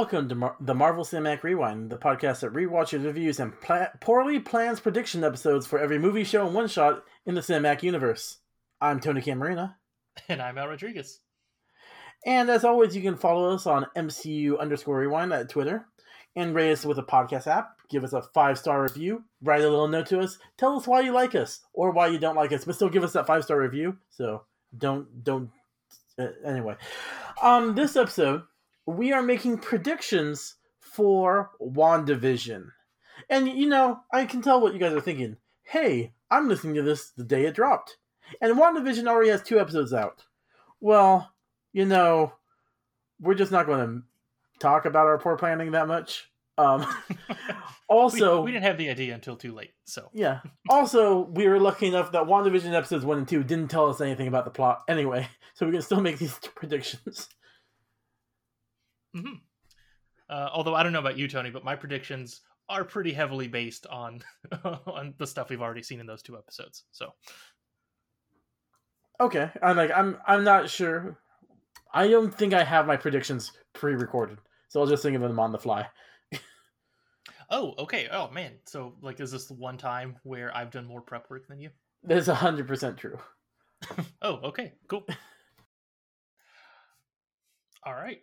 Welcome to Mar- the Marvel Cinematic Rewind, the podcast that rewatches reviews and pla- poorly plans prediction episodes for every movie, show, and one shot in the cinematic universe. I'm Tony Camarina. And I'm Al Rodriguez. And as always, you can follow us on MCU underscore rewind at Twitter and rate us with a podcast app. Give us a five star review. Write a little note to us. Tell us why you like us or why you don't like us, but still give us that five star review. So don't don't. Uh, anyway, um, this episode we are making predictions for WandaVision, and you know I can tell what you guys are thinking. Hey, I'm listening to this the day it dropped, and WandaVision already has two episodes out. Well, you know, we're just not going to talk about our poor planning that much. Um, also, we, we, didn't have the idea until too late. So yeah. Also, we were lucky enough that WandaVision episodes one and two didn't tell us anything about the plot anyway, so we can still make these predictions. Mm-hmm. Uh, although I don't know about you, Tony, but my predictions are pretty heavily based on on the stuff we've already seen in those two episodes. So okay, I'm like I'm I'm not sure. I don't think I have my predictions pre-recorded, so I'll just think of them on the fly. oh, okay. Oh man, so like, is this the one time where I've done more prep work than you? That's hundred percent true. oh, okay, cool. All right.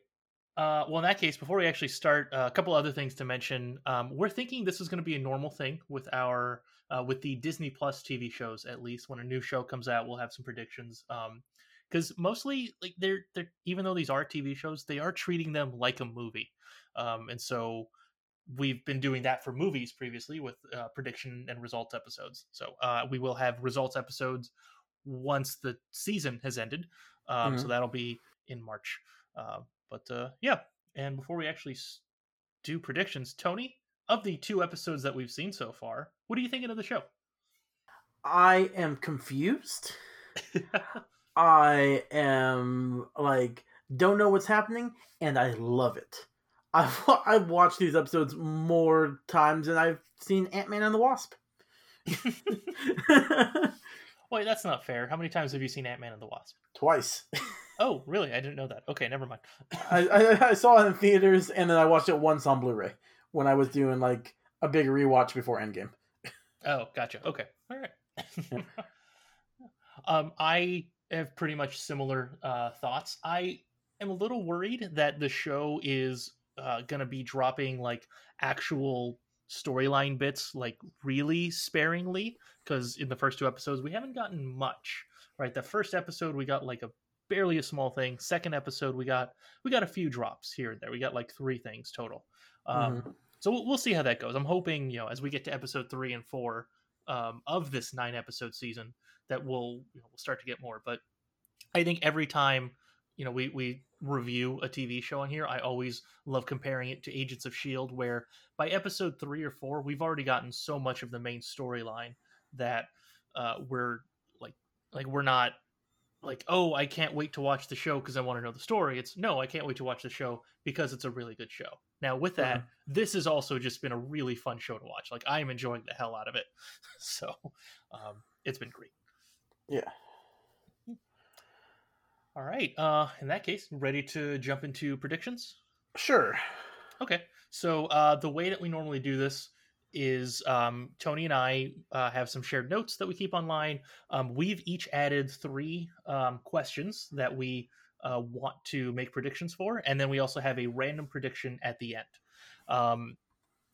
Uh, well, in that case, before we actually start, uh, a couple other things to mention. Um, we're thinking this is going to be a normal thing with our uh, with the Disney Plus TV shows. At least when a new show comes out, we'll have some predictions. because um, mostly, like they're they're even though these are TV shows, they are treating them like a movie, um, and so we've been doing that for movies previously with uh, prediction and results episodes. So uh, we will have results episodes once the season has ended. Um, mm-hmm. So that'll be in March. Uh, but uh, yeah, and before we actually do predictions, Tony, of the two episodes that we've seen so far, what are you thinking of the show? I am confused. I am like don't know what's happening, and I love it. I've I've watched these episodes more times than I've seen Ant Man and the Wasp. Wait, that's not fair. How many times have you seen Ant Man and the Wasp? Twice. Oh, really? I didn't know that. Okay, never mind. I, I, I saw it in theaters, and then I watched it once on Blu-ray when I was doing like a big rewatch before Endgame. Oh, gotcha. Okay, all right. Yeah. um, I have pretty much similar uh, thoughts. I am a little worried that the show is uh, going to be dropping like actual storyline bits like really sparingly because in the first two episodes we haven't gotten much right the first episode we got like a barely a small thing. Second episode, we got we got a few drops here and there. We got like three things total. Um, mm-hmm. So we'll, we'll, see how that goes. I'm hoping you know as we get to episode three and four um, of this nine episode season that we'll you know, we'll start to get more. But I think every time you know we we review a TV show on here, I always love comparing it to Agents of Shield, where by episode three or four, we've already gotten so much of the main storyline that uh, we're like like we're not like oh i can't wait to watch the show because i want to know the story. It's no i can't wait to watch the show because it's a really good show. Now with that uh-huh. this has also just been a really fun show to watch. Like i'm enjoying the hell out of it. So um, it's been great. Yeah. All right uh in that case ready to jump into predictions? Sure. Okay so uh the way that we normally do this is um, Tony and I uh, have some shared notes that we keep online. Um, we've each added three um, questions that we uh, want to make predictions for, and then we also have a random prediction at the end. Um,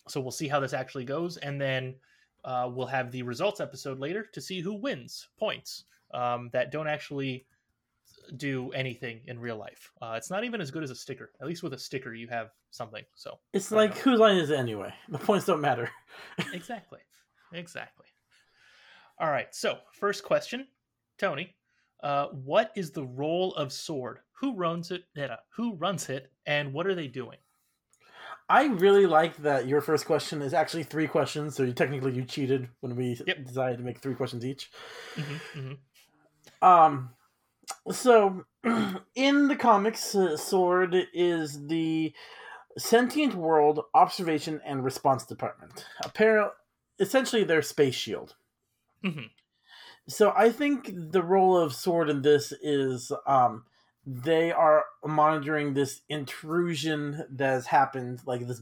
so we'll see how this actually goes, and then uh, we'll have the results episode later to see who wins points um, that don't actually do anything in real life. Uh, it's not even as good as a sticker. At least with a sticker, you have something. So it's like whose line is it anyway? The points don't matter. exactly, exactly. All right. So first question, Tony. Uh, what is the role of Sword? Who runs it? Uh, who runs it? And what are they doing? I really like that your first question is actually three questions. So you technically you cheated when we yep. decided to make three questions each. Mm-hmm, mm-hmm. Um, so in the comics, uh, Sword is the sentient world observation and response department. Apparently, essentially, they're space shield. Mm-hmm. So I think the role of Sword in this is um, they are monitoring this intrusion that has happened, like this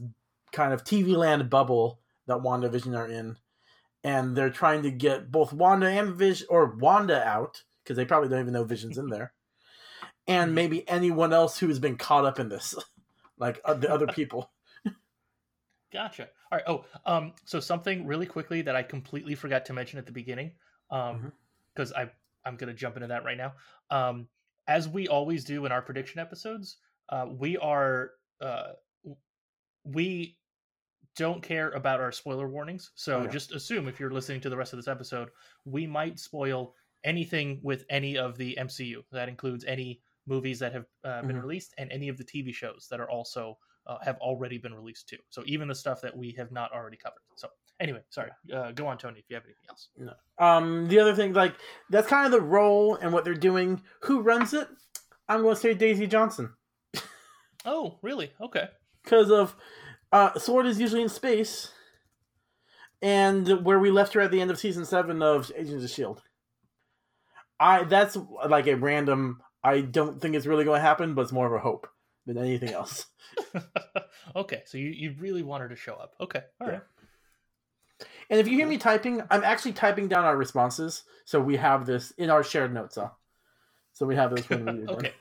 kind of TV land bubble that WandaVision are in, and they're trying to get both Wanda and Vision or Wanda out because they probably don't even know Vision's in there, and maybe anyone else who has been caught up in this, like uh, the other people. Gotcha. All right. Oh, um, so something really quickly that I completely forgot to mention at the beginning, um, because I I'm gonna jump into that right now. Um, as we always do in our prediction episodes, uh, we are uh, we don't care about our spoiler warnings. So Oh, yeah. just assume if you're listening to the rest of this episode, we might spoil anything with any of the MCU. That includes any movies that have uh, been Mhm. released and any of the TV shows that are also uh, have already been released too. So even the stuff that we have not already covered. So anyway, sorry. Uh, go on, Tony, if you have anything else. Um, the other thing, like that's kind of the role and what they're doing. Who runs it? I'm going to say Daisy Johnson Oh, really? Okay. because of uh, Sword is usually in space, and where we left her at the end of season seven of Agents of Shield. I that's like a random. I don't think it's really going to happen, but it's more of a hope than anything else. okay, so you, you really want her to show up. Okay, all Yeah. right. And if you hear me typing, I'm actually typing down our responses, so we have this in our shared notes. Huh? So we have this when we okay.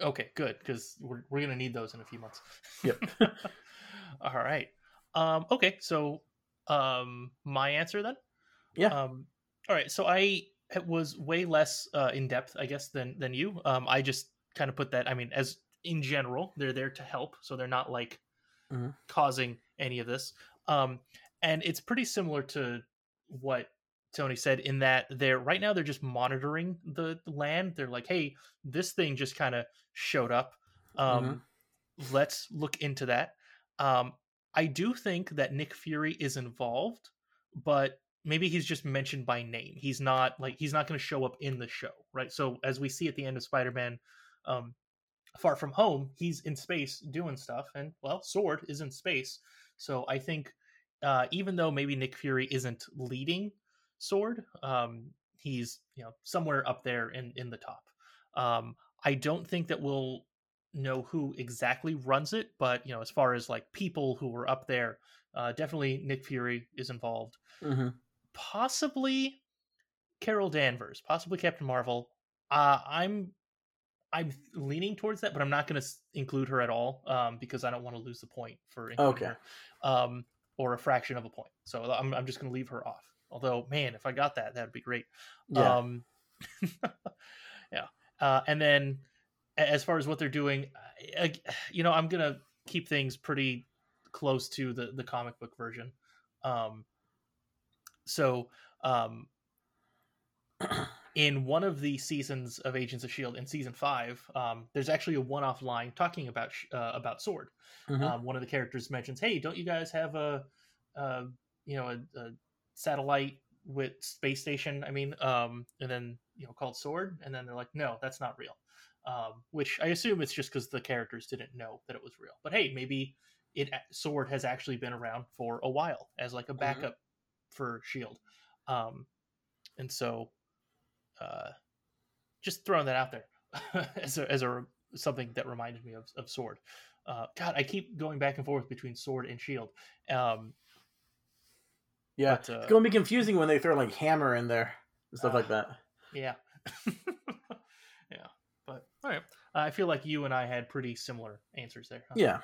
Okay, good, because we're, we're going to need those in a few months. Yep. all right. Um, okay, so um, my answer then? Yeah. Um, all right, so I was way less uh, in depth, I guess, than than you. Um, I just kind of put that. I mean, as in general, they're there to help, so they're not like Mhm. causing any of this. Um, and it's pretty similar to what Tony said in that they're right now they're just monitoring the land. They're like, hey, this thing just kind of showed up. Um, Let's look into that. Um, I do think that Nick Fury is involved, but maybe he's just mentioned by name. He's not like he's not going to show up in the show, right? So as we see at the end of Spider-Man, um, Far From Home, he's in space doing stuff, and well, Sword is in space. So I think uh, even though maybe Nick Fury isn't leading Sword, um, he's you know somewhere up there in in the top. Um, I don't think that we'll know who exactly runs it, but you know, as far as like people who were up there, uh, definitely Nick Fury is involved. hmm Possibly Carol Danvers, possibly Captain Marvel. Uh, I'm I'm leaning towards that, but I'm not going to include her at all um, because I don't want to lose the point for including Okay. her, um, or a fraction of a point. So I'm I'm just going to leave her off. Although, man, if I got that, that'd be great. Yeah. Um, yeah. Uh, and then as far as what they're doing, I, I- you know, I'm gonna keep things pretty close to the the comic book version. Um, so, um, in one of the seasons of Agents of Shield, in season five, um, there's actually a one-off line talking about uh, about Sword. Mhm. Um, one of the characters mentions, "Hey, don't you guys have a, uh, you know, a, a satellite with space station? I mean, um, and then you know, called Sword." And then they're like, "No, that's not real." Um, which I assume it's just because the characters didn't know that it was real. But hey, maybe it Sword has actually been around for a while as like a backup for Shield, um, and so uh, just throwing that out there as a, as a something that reminded me of, of Sword. Uh, God, I keep going back and forth between Sword and Shield. Um, yeah. but, uh, It's going to be confusing when they throw like hammer in there and stuff like that. yeah, yeah. But all right, I feel like you and I had pretty similar answers there. huh? Yeah.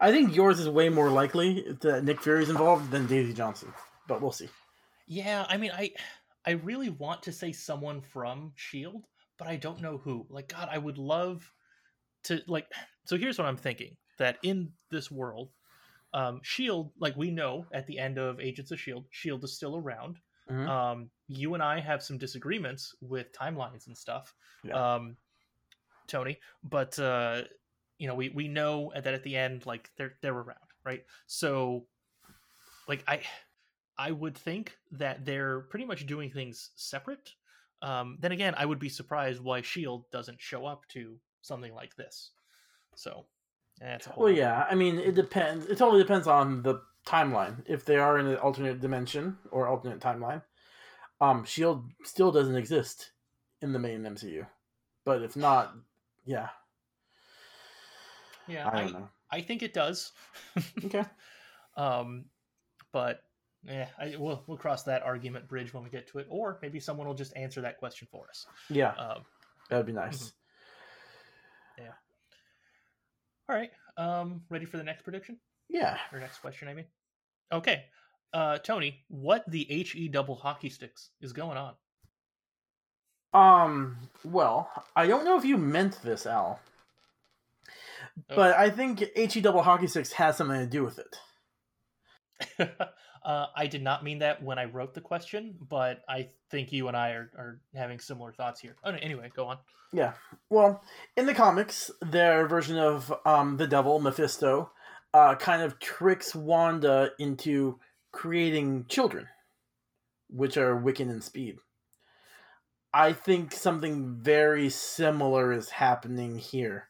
I think yours is way more likely that Nick Fury's involved than Daisy Johnson, but we'll see. Yeah, I mean, I I really want to say someone from Shield, but I don't know who. Like, God, I would love to like. So here's what I'm thinking: that in this world, um, Shield, like we know at the end of Agents of Shield, Shield is still around. Mhm. Um, you and I have some disagreements with timelines and stuff, Yeah. um, Tony. But uh, you know, we we know that at the end, like they're they're around, right? So, like I I would think that they're pretty much doing things separate. Um, then again, I would be surprised why Shield doesn't show up to something like this. So that's whole. Well, yeah. I mean, it depends. It totally depends on the timeline. If they are in an alternate dimension or alternate timeline, um, Shield still doesn't exist in the main MCU. But if not, yeah, Yeah, I I. I think it does. Okay. um, but yeah, I, we'll we'll cross that argument bridge when we get to it, or maybe someone will just answer that question for us. Yeah, Um, that'd be nice. Yeah. All right, um, ready for the next prediction Yeah. or next question? I mean, okay, uh, Tony, what the he double hockey sticks is going on? Um. Well, I don't know if you meant this, Al, Oh. but I think he double hockey sticks has something to do with it. uh, I did not mean that when I wrote the question, but I think you and I are, are having similar thoughts here. Oh, no, anyway, go on. Yeah. Well, in the comics, their version of um, the devil, Mephisto, uh, kind of tricks Wanda into creating children, which are Wiccan and Speed. I think something very similar is happening here,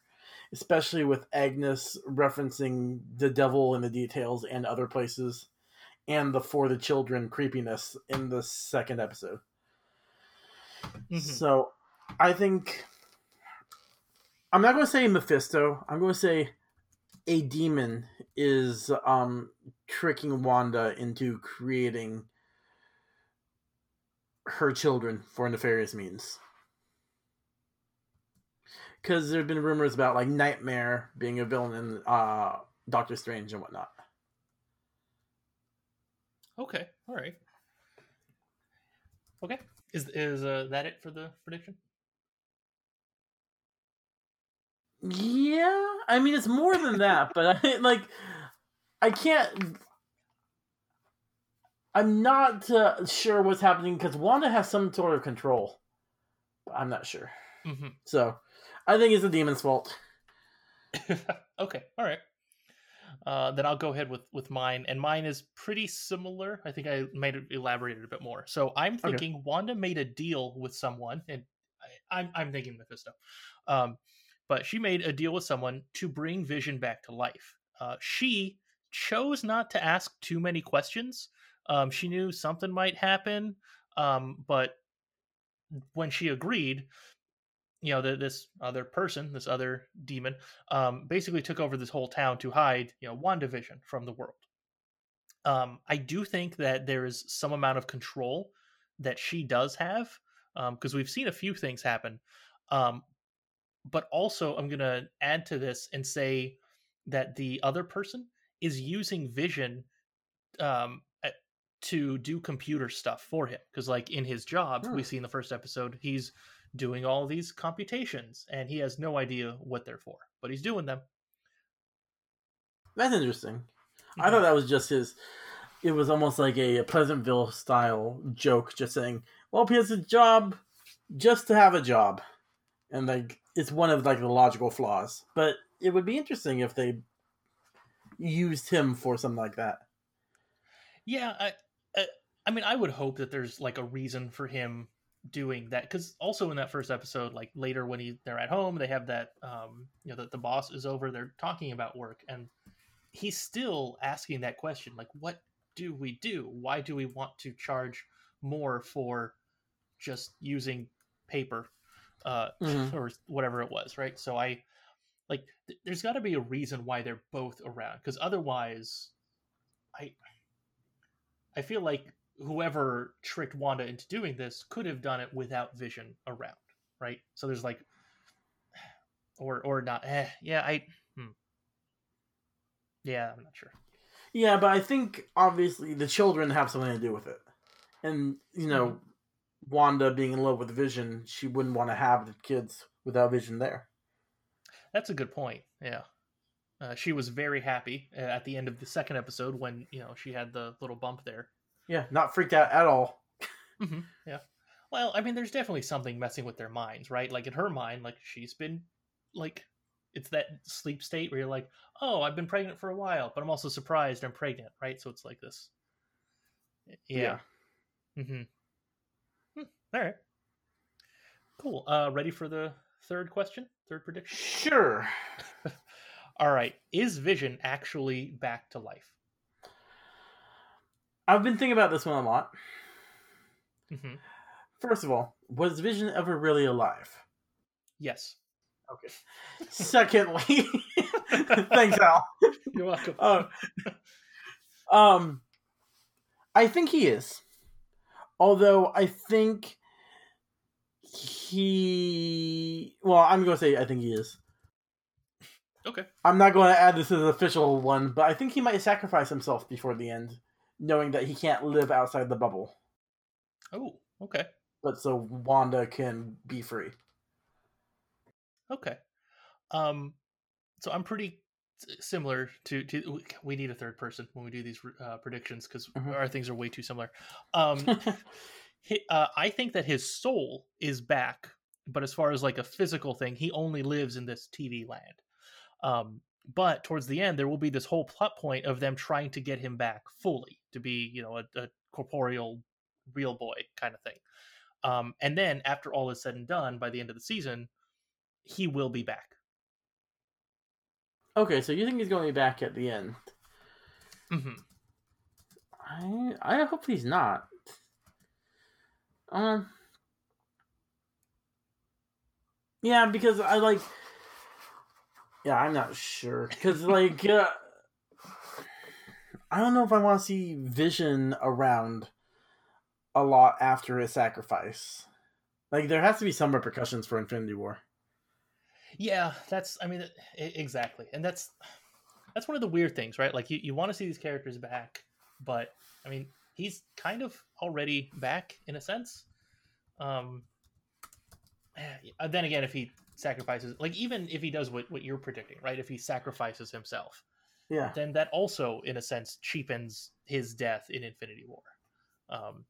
especially with Agnes referencing the devil in the details and other places, and the for the children creepiness in the second episode. Mhm. So I think I'm not going to say Mephisto. I'm going to say a demon is um, tricking Wanda into creating her children for nefarious means. Because there have been rumors about like Nightmare being a villain in uh, Doctor Strange and whatnot. Okay, all right. Okay, is is uh, that it for the prediction? Yeah, I mean it's more than that, but I like I can't. I'm not uh, sure what's happening because Wanda has some sort of control. But I'm not sure, hmm so I think it's the demon's fault. okay, all right. Uh, then I'll go ahead with with mine, and mine is pretty similar. I think I made it elaborated a bit more. So I'm Okay. thinking Wanda made a deal with someone, and I, I'm I'm thinking Mephisto, um, but she made a deal with someone to bring Vision back to life. Uh, she chose not to ask too many questions. Um, she knew something might happen, um, but when she agreed, you know, the, this other person, this other demon, um, basically took over this whole town to hide, you know, WandaVision from the world. Um, I do think that there is some amount of control that she does have, because we've seen a few things happen. Um, but also, I'm going to add to this and say that the other person is using Vision um, to do computer stuff for him. Because, like in his job, we see in the first episode, he's doing all these computations and he has no idea what they're for, but he's doing them. That's interesting. I Mhm. thought that was just his. It was almost like a Pleasantville style joke, just saying, "Well, he has a job just to have a job," and like it's one of like the logical flaws. But it would be interesting if they used him for something like that. Yeah, I, I, I mean, I would hope that there's like a reason for him doing that because also in that first episode, like later when he they're at home, they have that um, you know, that the boss is over, they're talking about work, and he's still asking that question, like, what do we do? Why do we want to charge more for just using paper, uh, Mhm. or whatever it was, right? So I like, th- there's got to be a reason why they're both around because otherwise, I I feel like whoever tricked Wanda into doing this could have done it without Vision around, right? So there's like, or or not. Eh, yeah, I. Hmm. Yeah, I'm not sure. Yeah, but I think obviously the children have something to do with it, and you know, Wanda being in love with Vision, she wouldn't want to have the kids without Vision there. That's a good point. Yeah. Uh, she was very happy uh, at the end of the second episode when you know she had the little bump there. Yeah, not freaked out at all. hmm Yeah. Well, I mean, there's definitely something messing with their minds, right? Like in her mind, like she's been, like, it's that sleep state where you're like, oh, I've been pregnant for a while, but I'm also surprised I'm pregnant, right? So it's like this. Yeah. Mm-hmm. All right. Cool. Uh, ready for the third question? Third prediction. Sure. All right. Is Vision actually back to life? I've been thinking about this one a lot. hmm First of all, was Vision ever really alive? Yes. Okay. Secondly, thanks, Al. You're welcome. Uh, um, I think he is. Although I think he. Well, I'm going to say I think he is. Okay. I'm not going to add this as an official one, but I think he might sacrifice himself before the end, knowing that he can't live outside the bubble. Oh, okay. But so Wanda can be free. Okay. Um, so I'm pretty similar to to we need a third person when we do these uh, predictions because Mhm. our things are way too similar. Um, hi- uh, I think that his soul is back, but as far as like a physical thing, he only lives in this TV land. Um, but towards the end, there will be this whole plot point of them trying to get him back fully to be, you know, a, a corporeal, real boy kind of thing. Um, and then after all is said and done, by the end of the season, he will be back. okay, so you think he's going to be back at the end? hmm I I hope he's not. Um. Yeah, because I like. Yeah, I'm not sure because like uh, I don't know if I want to see Vision around a lot after his sacrifice. Like there has to be some repercussions for Infinity War. Yeah, that's. I mean, exactly, and that's that's one of the weird things, right? Like you, you want to see these characters back, but I mean, he's kind of already back in a sense. Um. eh, Then again, if he sacrifices, like even if he does what what you're predicting, right? If he sacrifices himself, Yeah. then that also, in a sense, cheapens his death in Infinity War. Um,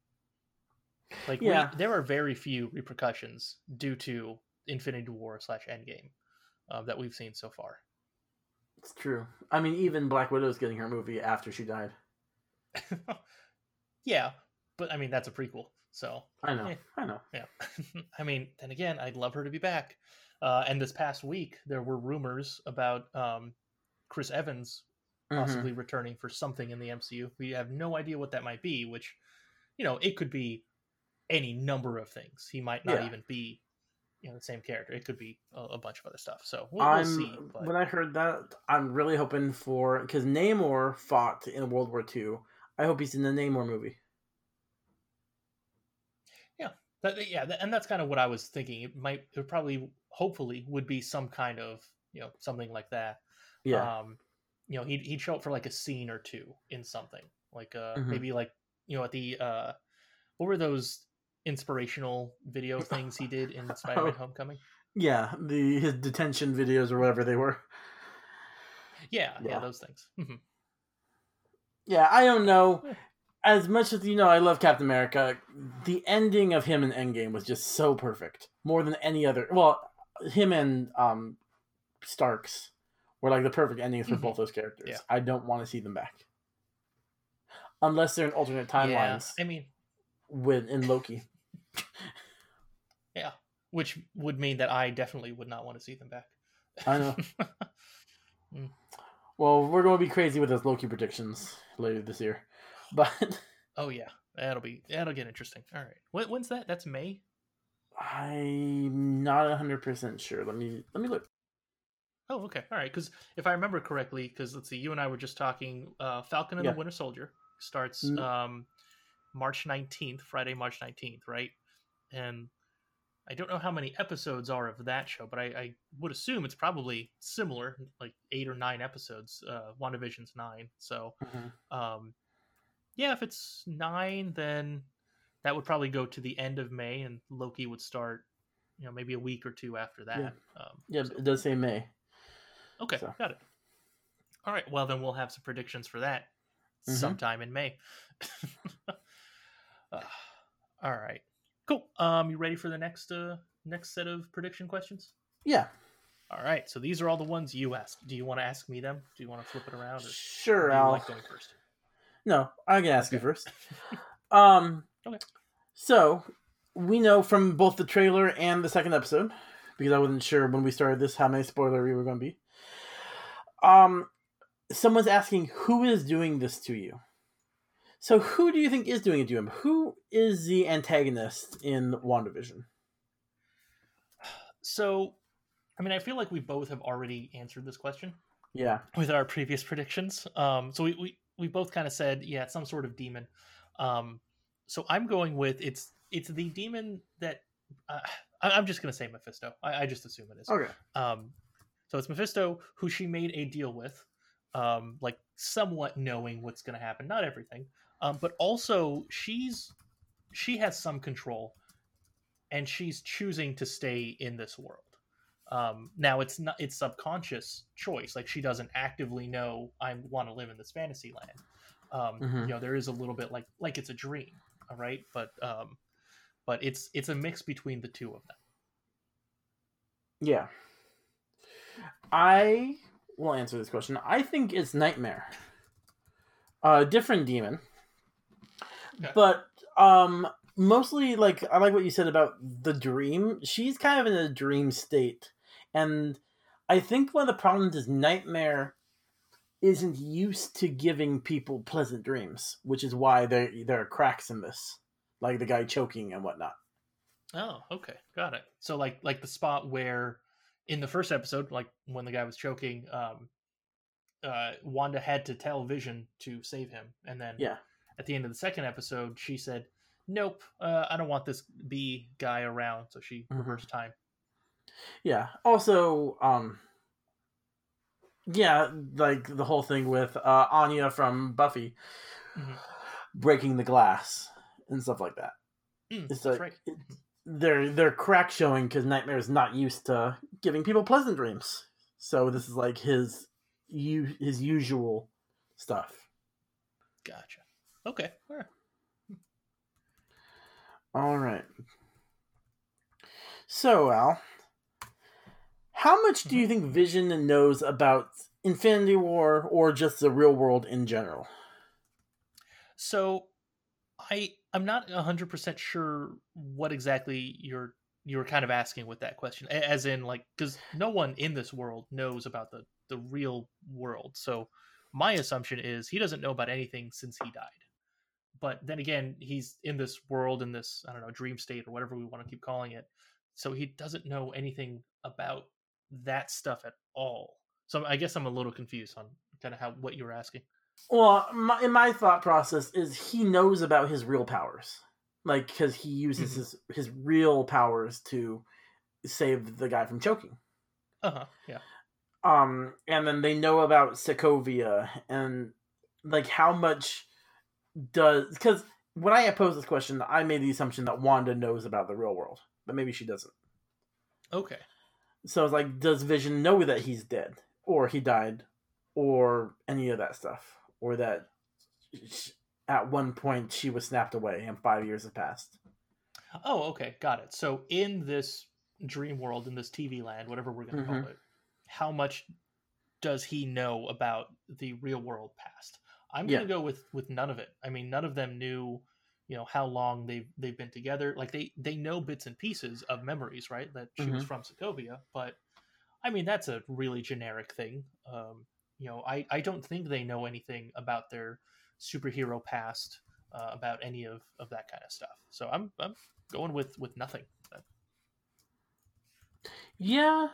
like Yeah. we, there are very few repercussions due to Infinity War slash Endgame uh, that we've seen so far. It's true. I mean, even Black Widow's getting her movie after she died. yeah, but I mean that's a prequel, so I know. Eh. I know. yeah. I mean, then again, I'd love her to be back. Uh, and this past week, there were rumors about um, Chris Evans Mhm. possibly returning for something in the MCU. We have no idea what that might be, which, you know, it could be any number of things. He might not Yeah. even be, you know, the same character. It could be a, a bunch of other stuff. So we'll, we'll see. But when I heard that, I'm really hoping for because Namor fought in World War II. I hope he's in the Namor movie. that, yeah, and that's kind of what I was thinking. It might, it probably, hopefully, would be some kind of, you know, something like that. Yeah, um you know he'd, he'd show up for like a scene or two in something like uh Mhm. maybe like you know at the uh what were those inspirational video things he did in spider-man Oh. homecoming yeah. The his detention videos or whatever they were. yeah yeah, Yeah. those things Mhm. Yeah, I don't know. As much as you know, I love Captain America. The ending of him in Endgame was just so perfect, more than any other. Well, him and um, Starks were like the perfect endings for Mhm. both those characters. Yeah. I don't want to see them back, unless they're in alternate yeah timelines i mean with in Loki. yeah which would mean that i definitely would not want to see them back I know. Well, we're going to be crazy with those Loki predictions later this year, but oh yeah that'll be that'll get interesting all right when, when's that that's may I'm not hundred percent sure. Let me let me look. Oh, okay. All right. Because if I remember correctly, because let's see, you and I were just talking. Uh, Falcon and Yeah. the Winter Soldier starts Mm. um, March nineteenth, Friday, March nineteenth, right? And I don't know how many episodes are of that show, but I, I would assume it's probably similar, like eight or nine episodes. Uh, WandaVision's nine, so um, yeah, if it's nine, then that would probably go to the end of May, and Loki would start, you know, maybe a week or two after that. Yeah. Um, Yeah, so- it does say May. Okay, So. got it. All right, well then we'll have some predictions for that Mhm. sometime in May. Uh, all right, cool. Um, you ready for the next uh next set of prediction questions? Yeah, All right, so these are all the ones you asked. Do you want to ask me them? Do you want to flip it around? Or sure. I'll like going first? no. I can ask you first. Um. Okay. So we know from both the trailer and the second episode, because I wasn't sure when we started this how many spoiler we were going to be. Um, someone's asking who is doing this to you. So who do you think is doing it to him? Who is the antagonist in WandaVision? So, I mean, I feel like we both have already answered this question Yeah. with our previous predictions. Um, so we we, we both kind of said, yeah, it's some sort of demon. Um, so I'm going with it's it's the demon that uh, I- I'm just gonna say Mephisto. I, I just assume it is. Okay. Um, so it's Mephisto who she made a deal with, um, like somewhat knowing what's going to happen, not everything, um, but also she's she has some control, and she's choosing to stay in this world. Um, now it's not it's subconscious choice, like she doesn't actively know I want to live in this fantasy land. Um, Mhm. You know, there is a little bit like like it's a dream, all right, but um, but it's it's a mix between the two of them. Yeah. I will answer this question. I think it's Nightmare. A different demon. Okay. But um mostly like I like what you said about the dream. She's kind of in a dream state. And I think one of the problems is Nightmare isn't used to giving people pleasant dreams, which is why there there are cracks in this. Like the guy choking and whatnot. Oh, okay, got it. So like like the spot where in the first episode, like when the guy was choking, um, uh, Wanda had to tell Vision to save him, and then Yeah. at the end of the second episode, she said, "Nope, uh, I don't want this bee guy around." So she Mhm. reversed time. Yeah. Also, um yeah, like the whole thing with uh Anya from Buffy Mhm. breaking the glass and stuff like that. Mm, It's that's like right. it- they're they're crack showing because Nightmare is not used to giving people pleasant dreams. So this is like his you his usual stuff. Gotcha. Okay. All right. All right. So Al, how much do you think Vision knows about Infinity War or just the real world in general? So I I'm not hundred percent sure what exactly you're you were kind of asking with that question, as in like because no one in this world knows about the the real world. So my assumption is he doesn't know about anything since he died. But then again, he's in this world in this I don't know dream state or whatever we want to keep calling it. So he doesn't know anything about that stuff at all. So I guess I'm a little confused on kind of how what you were asking. Well, my, in my thought process is he knows about his real powers, like because he uses Mhm. his his real powers to save the guy from choking. Uh huh. Yeah. Um, and then they know about Sokovia and like how much does because when I posed this question, I made the assumption that Wanda knows about the real world, but maybe she doesn't. Okay. So it's like, does Vision know that he's dead or he died, or any of that stuff, or that at one point she was snapped away and five years have passed? Oh, okay, got it. So in this dream world, in this TV land, whatever we're going to Mhm. call it, how much does he know about the real world past? I'm going to go with with none of it. I mean, none of them knew, you know, how long they've they've been together. Like they they know bits and pieces of memories, right? That she was Mhm. from Sokovia, but I mean, that's a really generic thing. Um, you know, I I don't think they know anything about their superhero past, uh, about any of of that kind of stuff. So I'm I'm going with with nothing. Yeah,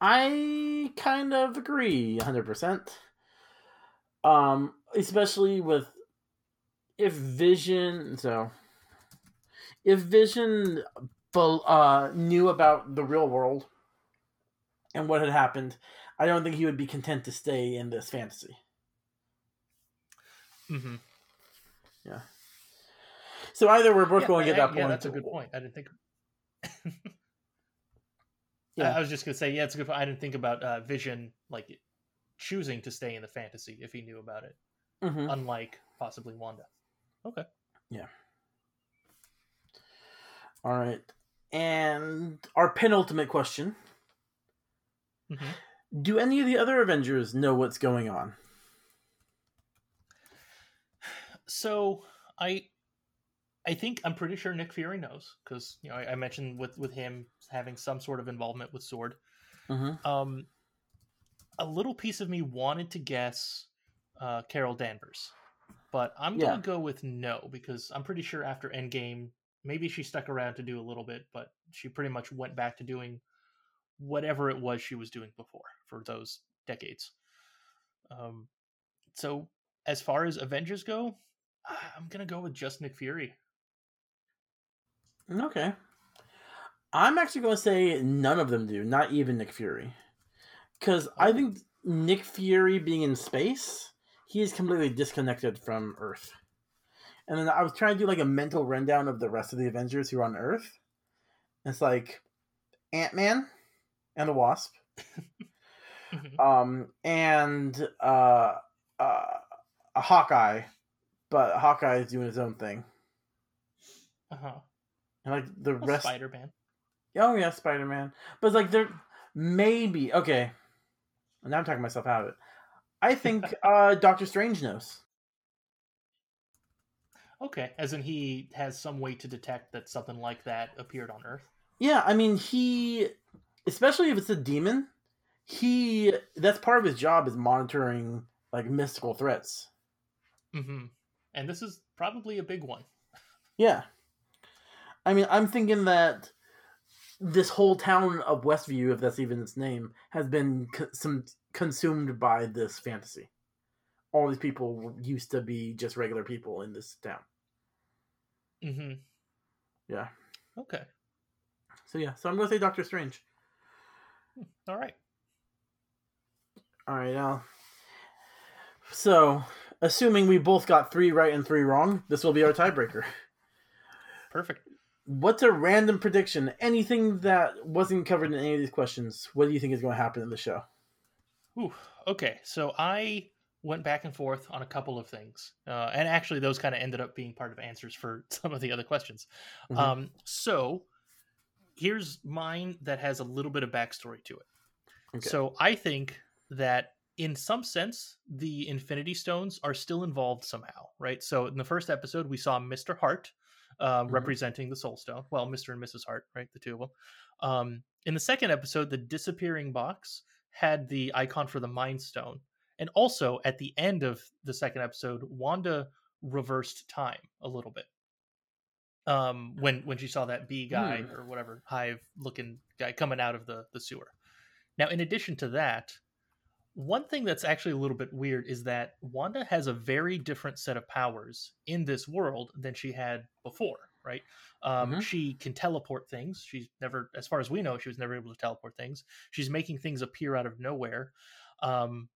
I kind of agree 100%. Um, especially with if Vision, so if Vision uh, knew about the real world and what had happened, I don't think he would be content to stay in this fantasy. Mm-hmm. Yeah. So either we're both going to get that point. Yeah, that's a good point. I didn't think. Yeah. I, was just gonna say, yeah, it's a good. point. I didn't think about uh, Vision like choosing to stay in the fantasy if he knew about it, Mhm. unlike possibly Wanda. Okay. Yeah. All right. And our penultimate question Mhm. Do any of the other Avengers know what's going on? So I, I think I'm pretty sure Nick Fury knows because you know I, I mentioned with with him having some sort of involvement with Sword. Mm-hmm. Um, a little piece of me wanted to guess uh, Carol Danvers, but I'm gonna go with no because I'm pretty sure after Endgame, maybe she stuck around to do a little bit, but she pretty much went back to doing whatever it was she was doing before for those decades. Um, so as far as Avengers go, I'm gonna go with just Nick Fury. Okay. I'm actually going to say none of them do, not even Nick Fury. Because I think Nick Fury being in space, he is completely disconnected from Earth. And then I was trying to do like a mental rundown of the rest of the Avengers who are on Earth. It's like Ant Man and the Wasp, Mhm. um, and uh, uh, a Hawkeye, but Hawkeye is doing his own thing. Uh-huh. And like the rest, Spider-Man. Oh yeah, Spider Man. But like there maybe okay. Now I'm talking myself out of it. I think uh Doctor Strange knows. Okay, as in he has some way to detect that something like that appeared on Earth. Yeah, I mean he especially if it's a demon, he that's part of his job is monitoring like mystical threats. Mm-hmm. And this is probably a big one. Yeah. I mean, I'm thinking that this whole town of Westview, if that's even its name, has been co- some consumed by this fantasy. All these people used to be just regular people in this town. Mm-hmm. Yeah. Okay. So yeah, so I'm gonna say Doctor Strange. All right. All right, now. So, assuming we both got three right and three wrong, this will be our tiebreaker. Perfect. What's a random prediction? Anything that wasn't covered in any of these questions? What do you think is going to happen in the show? Ooh, okay, so I went back and forth on a couple of things, uh, and actually, those kind of ended up being part of answers for some of the other questions. Mhm. Um, so here's mine that has a little bit of backstory to it. Okay. So I think that in some sense, the Infinity Stones are still involved somehow, right? So in the first episode, we saw Mr. Hart um, Mhm. representing the Soul Stone. Well, Mr. and Mrs. Hart, right? The two of them. Um, in the second episode, the disappearing box had the icon for the Mind Stone. And also at the end of the second episode, Wanda reversed time a little bit. Um, when when she saw that bee guy Hmm. or whatever hive looking guy coming out of the the sewer. Now, in addition to that, one thing that's actually a little bit weird is that Wanda has a very different set of powers in this world than she had before, right? Um, Mhm. She can teleport things. She's never, as far as we know, she was never able to teleport things. She's making things appear out of nowhere. Um,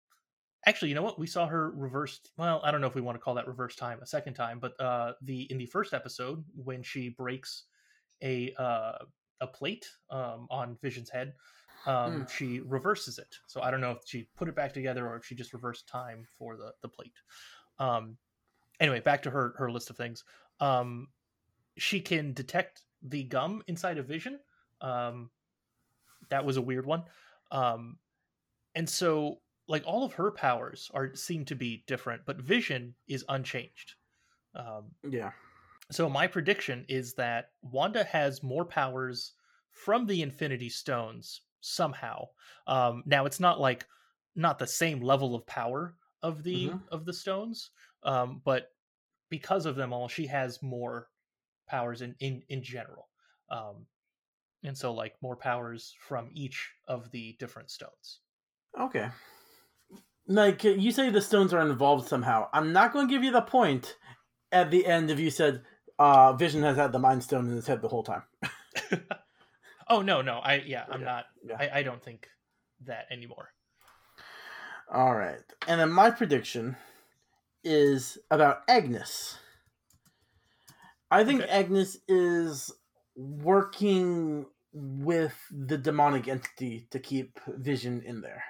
actually, you know what? We saw her reversed. Well, I don't know if we want to call that reverse time a second time, but uh, the in the first episode when she breaks a uh, a plate um, on Vision's head, um, Mm. she reverses it. So I don't know if she put it back together or if she just reversed time for the the plate. Um, anyway, back to her her list of things. Um, she can detect the gum inside of Vision. Um, that was a weird one. Um, and so like all of her powers are seem to be different, but Vision is unchanged. Um, Yeah. so my prediction is that Wanda has more powers from the Infinity Stones somehow. Um, now it's not like not the same level of power of the Mhm. of the stones, um, but because of them all, she has more powers in in in general. Um, and so like more powers from each of the different stones. Okay. Like you say, the stones are involved somehow. I'm not going to give you the point at the end if you said uh, Vision has had the Mind Stone in his head the whole time. oh no, no, I yeah, I'm Yeah, not. yeah. I, I don't think that anymore. All right. And then my prediction is about Agnes. I think Okay. Agnes is working with the demonic entity to keep Vision in there.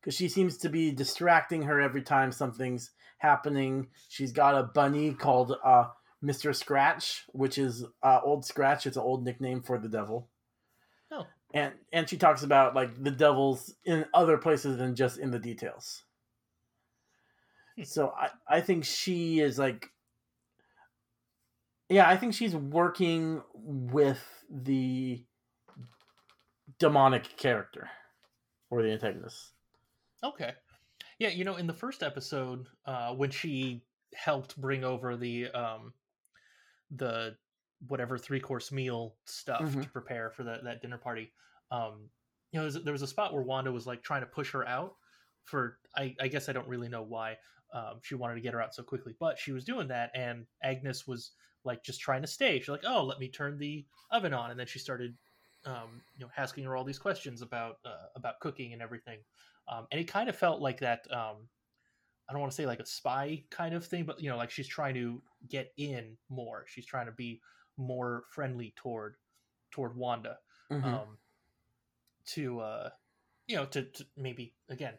Because she seems to be distracting her every time something's happening. She's got a bunny called uh, Mr. Scratch, which is uh, Old Scratch. It's an old nickname for the devil and and she talks about like the devils in other places than just in the details Hmm. so i i think she is like yeah i think she's working with the demonic character or the antagonist Okay. Yeah, you know, in the first episode, uh, when she helped bring over the um, the whatever three course meal stuff Mhm. to prepare for that that dinner party, um, you know, there was a spot where Wanda was like trying to push her out for I, I guess I don't really know why um, she wanted to get her out so quickly, but she was doing that, and Agnes was like just trying to stay. She's like, "Oh, let me turn the oven on," and then she started, um, you know, asking her all these questions about uh, about cooking and everything, um, and it kind of felt like that. Um, I don't want to say like a spy kind of thing, but you know, like she's trying to get in more. She's trying to be more friendly toward toward Wanda. Mm-hmm. Um, to uh, you know, to, to maybe again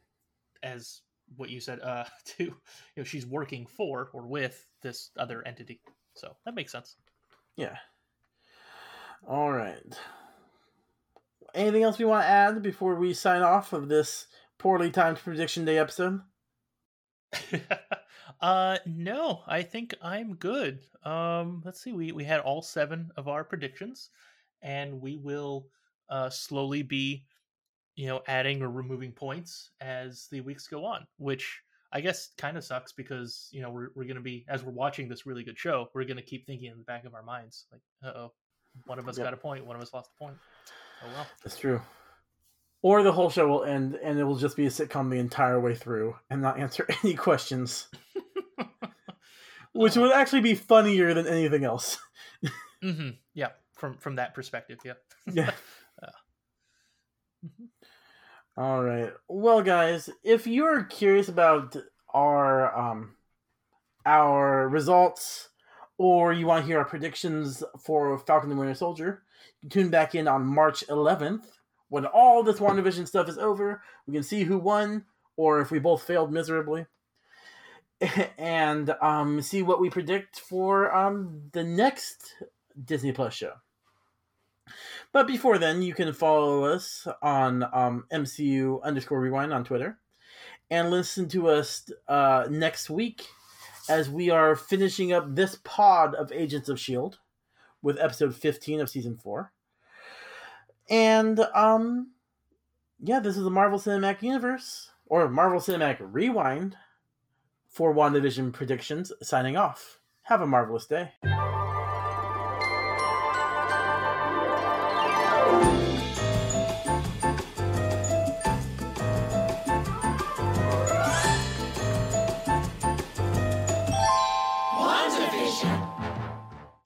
as what you said uh to you know she's working for or with this other entity so that makes sense yeah all right anything else we want to add before we sign off of this poorly timed prediction day episode uh no i think i'm good um let's see we we had all seven of our predictions and we will uh slowly be you know, adding or removing points as the weeks go on, which I guess kind of sucks because, you know, we're, we're to be, as we're watching this really good show, we're going to keep thinking in the back of our minds, like, uh oh, one of us yep. got a point, one of us lost a point. Oh, well. That's true. Or the whole show will end and it will just be a sitcom the entire way through and not answer any questions. Which would actually be funnier than anything else. mm-hmm. Yeah, from from that perspective, yeah. yeah. Uh, mm-hmm. All right. Well, guys, if you're curious about our um our results or you want to hear our predictions for Falcon and Winter Soldier, you tune back in on March 11th when all this WandaVision stuff is over. We can see who won or if we both failed miserably. and um, see what we predict for um, the next Disney Plus show. But before then, you can follow us on um, MCU underscore rewind on Twitter and listen to us uh, next week as we are finishing up this pod of Agents of S.H.I.E.L.D. with episode 15 of season 4. And, um, yeah, this is the Marvel Cinematic Universe, or Marvel Cinematic Rewind for WandaVision predictions, signing off. Have a marvelous day.